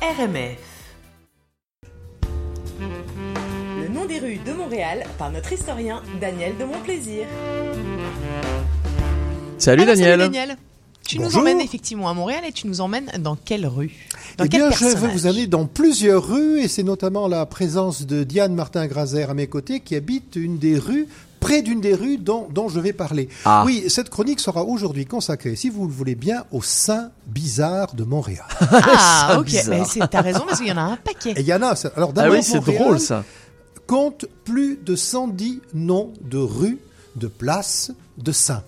RMF. Le nom des rues de Montréal par notre historien Daniel de Montplaisir. Salut Alors, Daniel. Daniel. Tu nous emmènes effectivement à Montréal et tu nous emmènes dans quelle rue? Dans eh bien, je vais vous amener dans plusieurs rues et c'est notamment la présence de Diane Martin-Grazer à mes côtés qui habite une des rues près d'une des rues dont, dont je vais parler. Ah. Oui, cette chronique sera aujourd'hui consacrée, si vous le voulez bien, aux saints bizarres de Montréal. Ah, ok. bizarre. Mais c'est- t'as raison parce qu'il y en a un paquet. Et il y en a. Alors Ah d'abord, oui, c'est Montréal drôle ça. compte plus de 110 noms de rues, de places, de saints.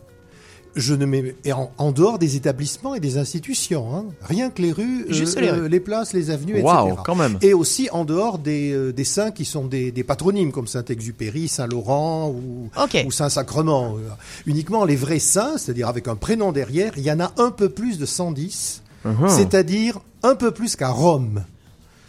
Je ne mets et en, en dehors des établissements et des institutions, hein. rien que les rues, euh, Juste les rues. places, les avenues, etc. quand même. Et aussi en dehors des, euh, des saints qui sont des, des patronymes comme Saint-Exupéry, Saint-Laurent ou, Saint-Sacrement. Euh, Uniquement les vrais saints, c'est-à-dire avec un prénom derrière, il y en a un peu plus de 110, Uh-huh. c'est-à-dire un peu plus qu'à Rome.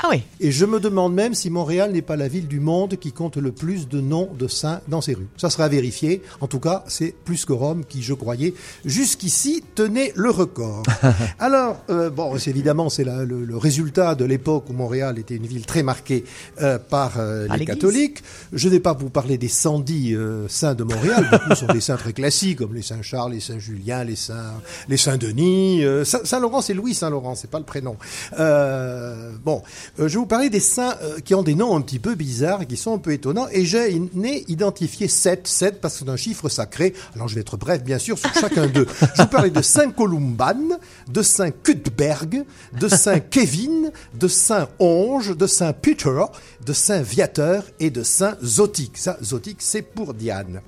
Ah oui. Et je me demande même si Montréal n'est pas la ville du monde qui compte le plus de noms de saints dans ses rues. Ça sera à vérifier. En tout cas, c'est plus que Rome qui, je croyais, jusqu'ici tenait le record. Alors, euh, bon, c'est évidemment, c'est le, le résultat de l'époque où Montréal était une ville très marquée euh, par euh, Par les catholiques. Je n'ai pas vous parler des 110 euh, saints de Montréal. Beaucoup sont des saints très classiques, comme les saints Charles, les saints Julien, les saints, les saints Denis. Euh, Saint- Saint-Laurent, c'est Louis Saint-Laurent, c'est pas le prénom. Euh, bon, je vais vous parler des saints euh, qui ont des noms un petit peu bizarres, et qui sont un peu étonnants. Et j'ai né identifié 7, 7 parce que c'est un chiffre sacré. Alors je vais être bref, bien sûr, sur chacun d'eux. Je vais vous parler de Saint Columban, de Saint Cuthberg, de Saint Kevin, de Saint Onge, de Saint Peter, de Saint Viateur et de Saint Zotique. Ça, Zotique, c'est pour Diane.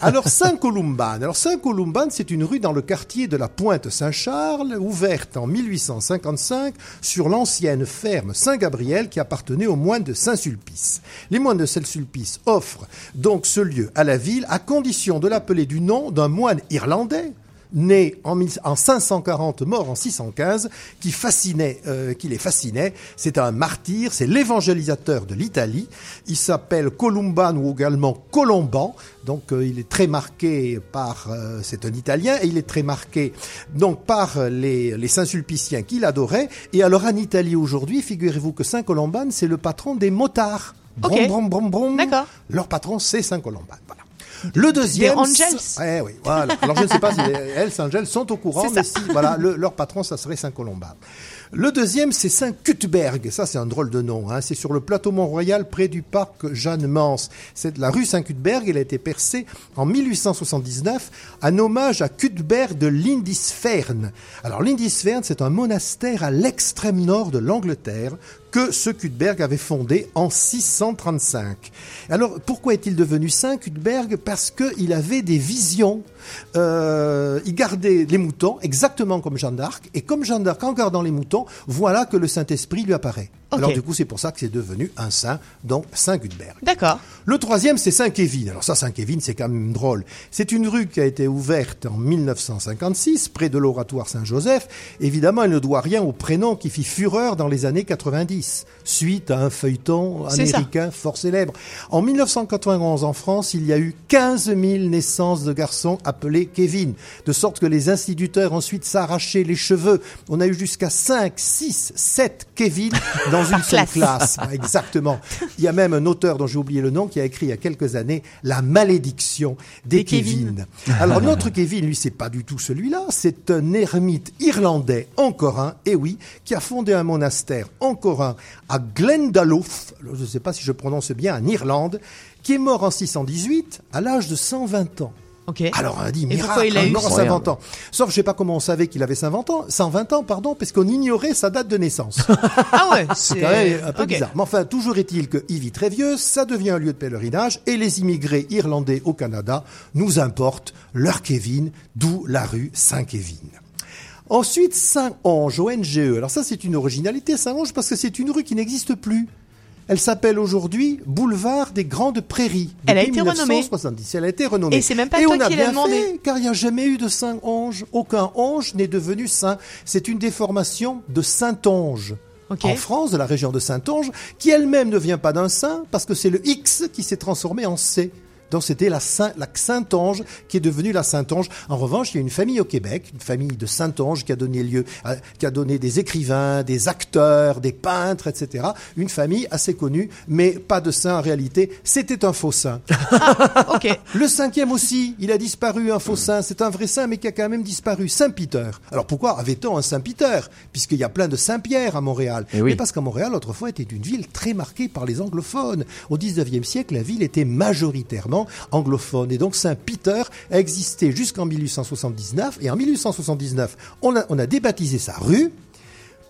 Alors Saint Columban. Alors Saint Columban, c'est une rue dans le quartier de la Pointe Saint-Charles, ouverte en 1855 sur l'ancienne ferme Saint-Gabriel qui appartenait aux moines de Saint-Sulpice. Les moines de Saint-Sulpice offrent donc ce lieu à la ville à condition de l'appeler du nom d'un moine irlandais né en, 1000 en 540, mort en 615, qui fascinait, euh, qui les fascinait. C'est un martyr, c'est l'évangélisateur de l'Italie. Il s'appelle Columban ou également Colomban. Donc euh, il est très marqué par, euh, c'est un Italien, et il est très marqué donc par les, les Saint-Sulpiciens qu'il adorait. Et alors en Italie aujourd'hui, figurez-vous que Saint Colomban, c'est le patron des motards. Ok. Brom, brom, brom, brom. D'accord. Leur patron, c'est Saint Colomban. Voilà. Le deuxième. Angels. Eh oui, voilà. Alors je ne sais pas si les Hells Angels sont au courant, C'est mais ça. si, voilà, le- leur patron, ça serait Saint Colomban. Le deuxième, c'est Saint Cuthberg. Ça, c'est un drôle de nom. Hein. C'est sur le plateau Mont-Royal, près du parc Jeanne-Mance. C'est la rue Saint Cuthberg. Elle a été percée en 1879 en hommage à Cuthberg de Lindisfarne. Alors, Lindisfarne, c'est un monastère à l'extrême nord de l'Angleterre que ce Cuthberg avait fondé en 635. Alors, pourquoi est-il devenu saint, Cuthberg? Parce qu'il avait des visions. Euh, il gardait les moutons exactement comme Jeanne d'Arc. Et comme Jeanne d'Arc, en gardant les moutons, voilà que le Saint-Esprit lui apparaît. Alors, du coup, c'est pour ça que c'est devenu un saint, donc Saint Cuthberg. D'accord. Le troisième, c'est Saint-Kévin. Alors ça, Saint-Kévin, c'est quand même drôle. C'est une rue qui a été ouverte en 1956, près de l'oratoire Saint-Joseph. Évidemment, elle ne doit rien au prénom qui fit fureur dans les années 90, suite à un feuilleton américain fort célèbre. En 1991, en France, il y a eu 15 000 naissances de garçons appelés Kevin, de sorte que les instituteurs ensuite s'arrachaient les cheveux. On a eu jusqu'à 5, 6, 7 Kevin dans une seule classe. Exactement. Il y a même un auteur dont j'ai oublié le nom qui a écrit il y a quelques années La malédiction des, Des Kevin. Kevin. Alors notre Kevin, lui, c'est pas du tout celui-là. C'est un ermite irlandais en Corin, et oui, qui a fondé un monastère en Corin à Glendalough, je ne sais pas si je prononce bien, en Irlande, qui est mort en 618 à l'âge de 120 ans. Ok. Alors on a dit Et miracle, il a un eu mort à ce- 120 ans. Sauf je sais pas comment on savait qu'il avait 120 ans, 120 ans, pardon, parce qu'on ignorait sa date de naissance. Ah ouais. C'est quand même un peu bizarre. Mais enfin, toujours est-il que Ivy Trévieux, ça devient un lieu de pèlerinage et les immigrés irlandais au Canada nous importent leur Kevin, d'où la rue Saint-Kévin. Ensuite, Saint-Onge, O-N-G-E. Alors ça, c'est une originalité, Saint-Onge, parce que c'est une rue qui n'existe plus. Elle s'appelle aujourd'hui Boulevard des Grandes Prairies. Elle a été renommée. 1970. Elle a été renommée. Et c'est même pas Et toi on a qui bien demandé. fait, car il n'y a jamais eu de Saint-Onge. Aucun Onge n'est devenu Saint. C'est une déformation de Saint-Onge. Ok. En France, de la région de Saint-Onge, qui elle-même ne vient pas d'un saint, parce que c'est le X qui s'est transformé en C. Donc c'était la, Saint, la Saintonge qui est devenue la Saintonge. En revanche, il y a une famille au Québec, une famille de Saintonge qui a donné lieu, à- qui a donné des écrivains, des acteurs, des peintres, etc. Une famille assez connue, mais pas de saint en réalité. C'était un faux saint. Ok. Le cinquième aussi, il a disparu, un faux saint. C'est un vrai saint, mais qui a quand même disparu. Saint-Peter. Alors pourquoi avait-on un Saint-Peter Puisqu'il y a plein de Saint-Pierre à Montréal. Eh oui. Mais parce qu'à Montréal, autrefois, était une ville très marquée par les anglophones. Au 19e siècle, la ville était majoritairement anglophone. Et donc Saint-Peter a existé jusqu'en 1879. Et en 1879, on a, on a débaptisé sa rue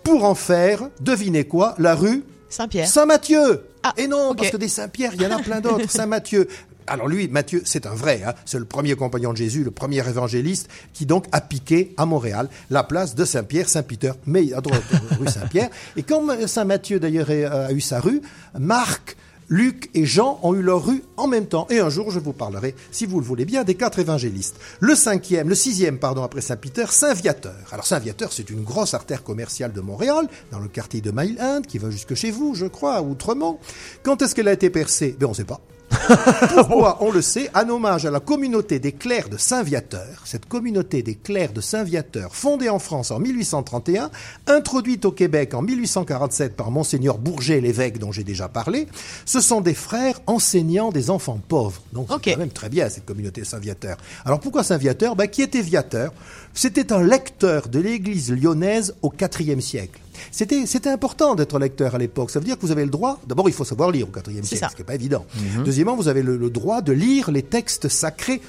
pour en faire, devinez quoi, la rue Saint-Pierre. Saint-Mathieu Ah, Et non, ok. parce que des Saint-Pierre, il y en a plein d'autres. Saint-Mathieu. Alors lui, Matthieu, c'est un vrai, hein. c'est le premier compagnon de Jésus, le premier évangéliste, qui donc a piqué à Montréal la place de Saint-Pierre, Saint-Peter, mais à droite, rue Saint-Pierre. Et comme Saint-Mathieu d'ailleurs est- a eu sa rue, Marc, Luc et Jean ont eu leur rue en même temps. Et un jour, je vous parlerai, si vous le voulez bien, des quatre évangélistes. Le cinquième, le sixième, pardon, après Saint-Peter, Saint-Viateur. Alors Saint-Viateur, c'est une grosse artère commerciale de Montréal, dans le quartier de Mile End, qui va jusque chez vous, je crois, à Outremont. Quand est-ce qu'elle a été percée? Ben, on ne sait pas. Pourquoi On le sait, en hommage à la communauté des clercs de Saint-Viateur, cette communauté des clercs de Saint-Viateur, fondée en France en 1831, introduite au Québec en 1847 par Monseigneur Bourget, l'évêque dont j'ai déjà parlé, ce sont des frères enseignants des enfants pauvres. Donc c'est quand même très bien cette communauté de Saint-Viateur. Alors pourquoi Saint-Viateur? Ben, Qui était Viateur? C'était un lecteur de l'église lyonnaise au IVe siècle. C'était, c'était important d'être lecteur à l'époque. Ça veut dire que vous avez le droit. D'abord, il faut savoir lire au IVe siècle, ça. ce qui n'est pas évident. Deuxièmement, vous avez le, le droit de lire les textes sacrés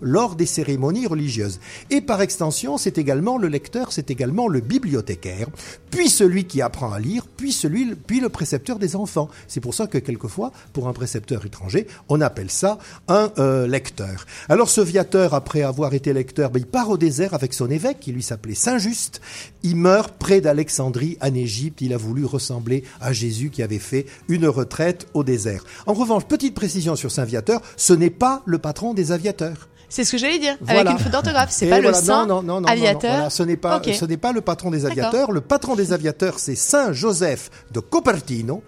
lors des cérémonies religieuses. Et par extension, c'est également le lecteur, c'est également le bibliothécaire, puis celui qui apprend à lire, puis celui, puis le précepteur des enfants. C'est pour ça que quelquefois, pour un précepteur étranger, on appelle ça un euh, lecteur. Alors ce viateur, après avoir été lecteur, ben, il part au désert avec son évêque, qui lui s'appelait Saint-Just. Il meurt près d'Alexandrie, en Égypte. Il a voulu ressembler à Jésus qui avait fait une retraite au désert. En revanche, petite précision sur Saint Viateur, ce n'est pas le patron des aviateurs. C'est ce que j'allais dire. Voilà. Avec une faute d'orthographe. C'est pas voilà, le saint non, non, non, aviateur. voilà, ce n'est pas, Ok. ce n'est pas le patron des aviateurs. Le patron des aviateurs, c'est Saint Joseph de Copertino,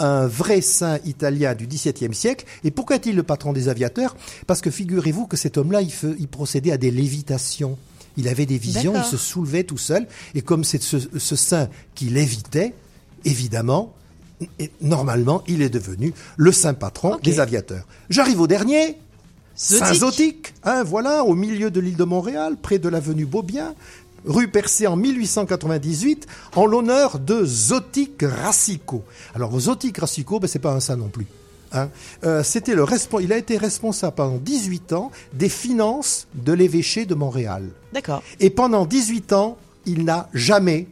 un vrai saint italien du XVIIe siècle. Et pourquoi est-il le patron des aviateurs? Parce que figurez-vous que cet homme-là, il, procédait à des lévitations. Il avait des visions, il se soulevait tout seul. Et comme c'est ce, ce saint qui lévitait, évidemment, et normalement, il est devenu le saint patron des aviateurs. J'arrive au dernier. Zotique. Saint-Zotique, hein, voilà, au milieu de l'île de Montréal, près de l'avenue Beaubien, rue percée en 1898, en l'honneur de Zotique Racicot. Alors, Zotique Racicot, ben, c'est pas un saint non plus. hein. Euh, c'était le il a été responsable pendant 18 ans des finances de l'évêché de Montréal. D'accord. Et pendant 18 ans, il n'a jamais,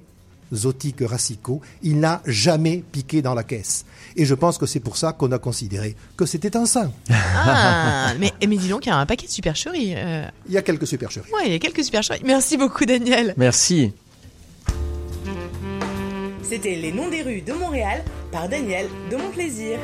Zotique Racicot, il n'a jamais piqué dans la caisse. Et je pense que c'est pour ça qu'on a considéré que c'était un saint. Ah, mais, mais dis donc, il y a un paquet de supercheries. Euh, Il y a quelques supercheries. ouais, il y a quelques supercheries. Merci beaucoup, Daniel. Merci. C'était Les Noms des rues de Montréal par Daniel de Mon Plaisir.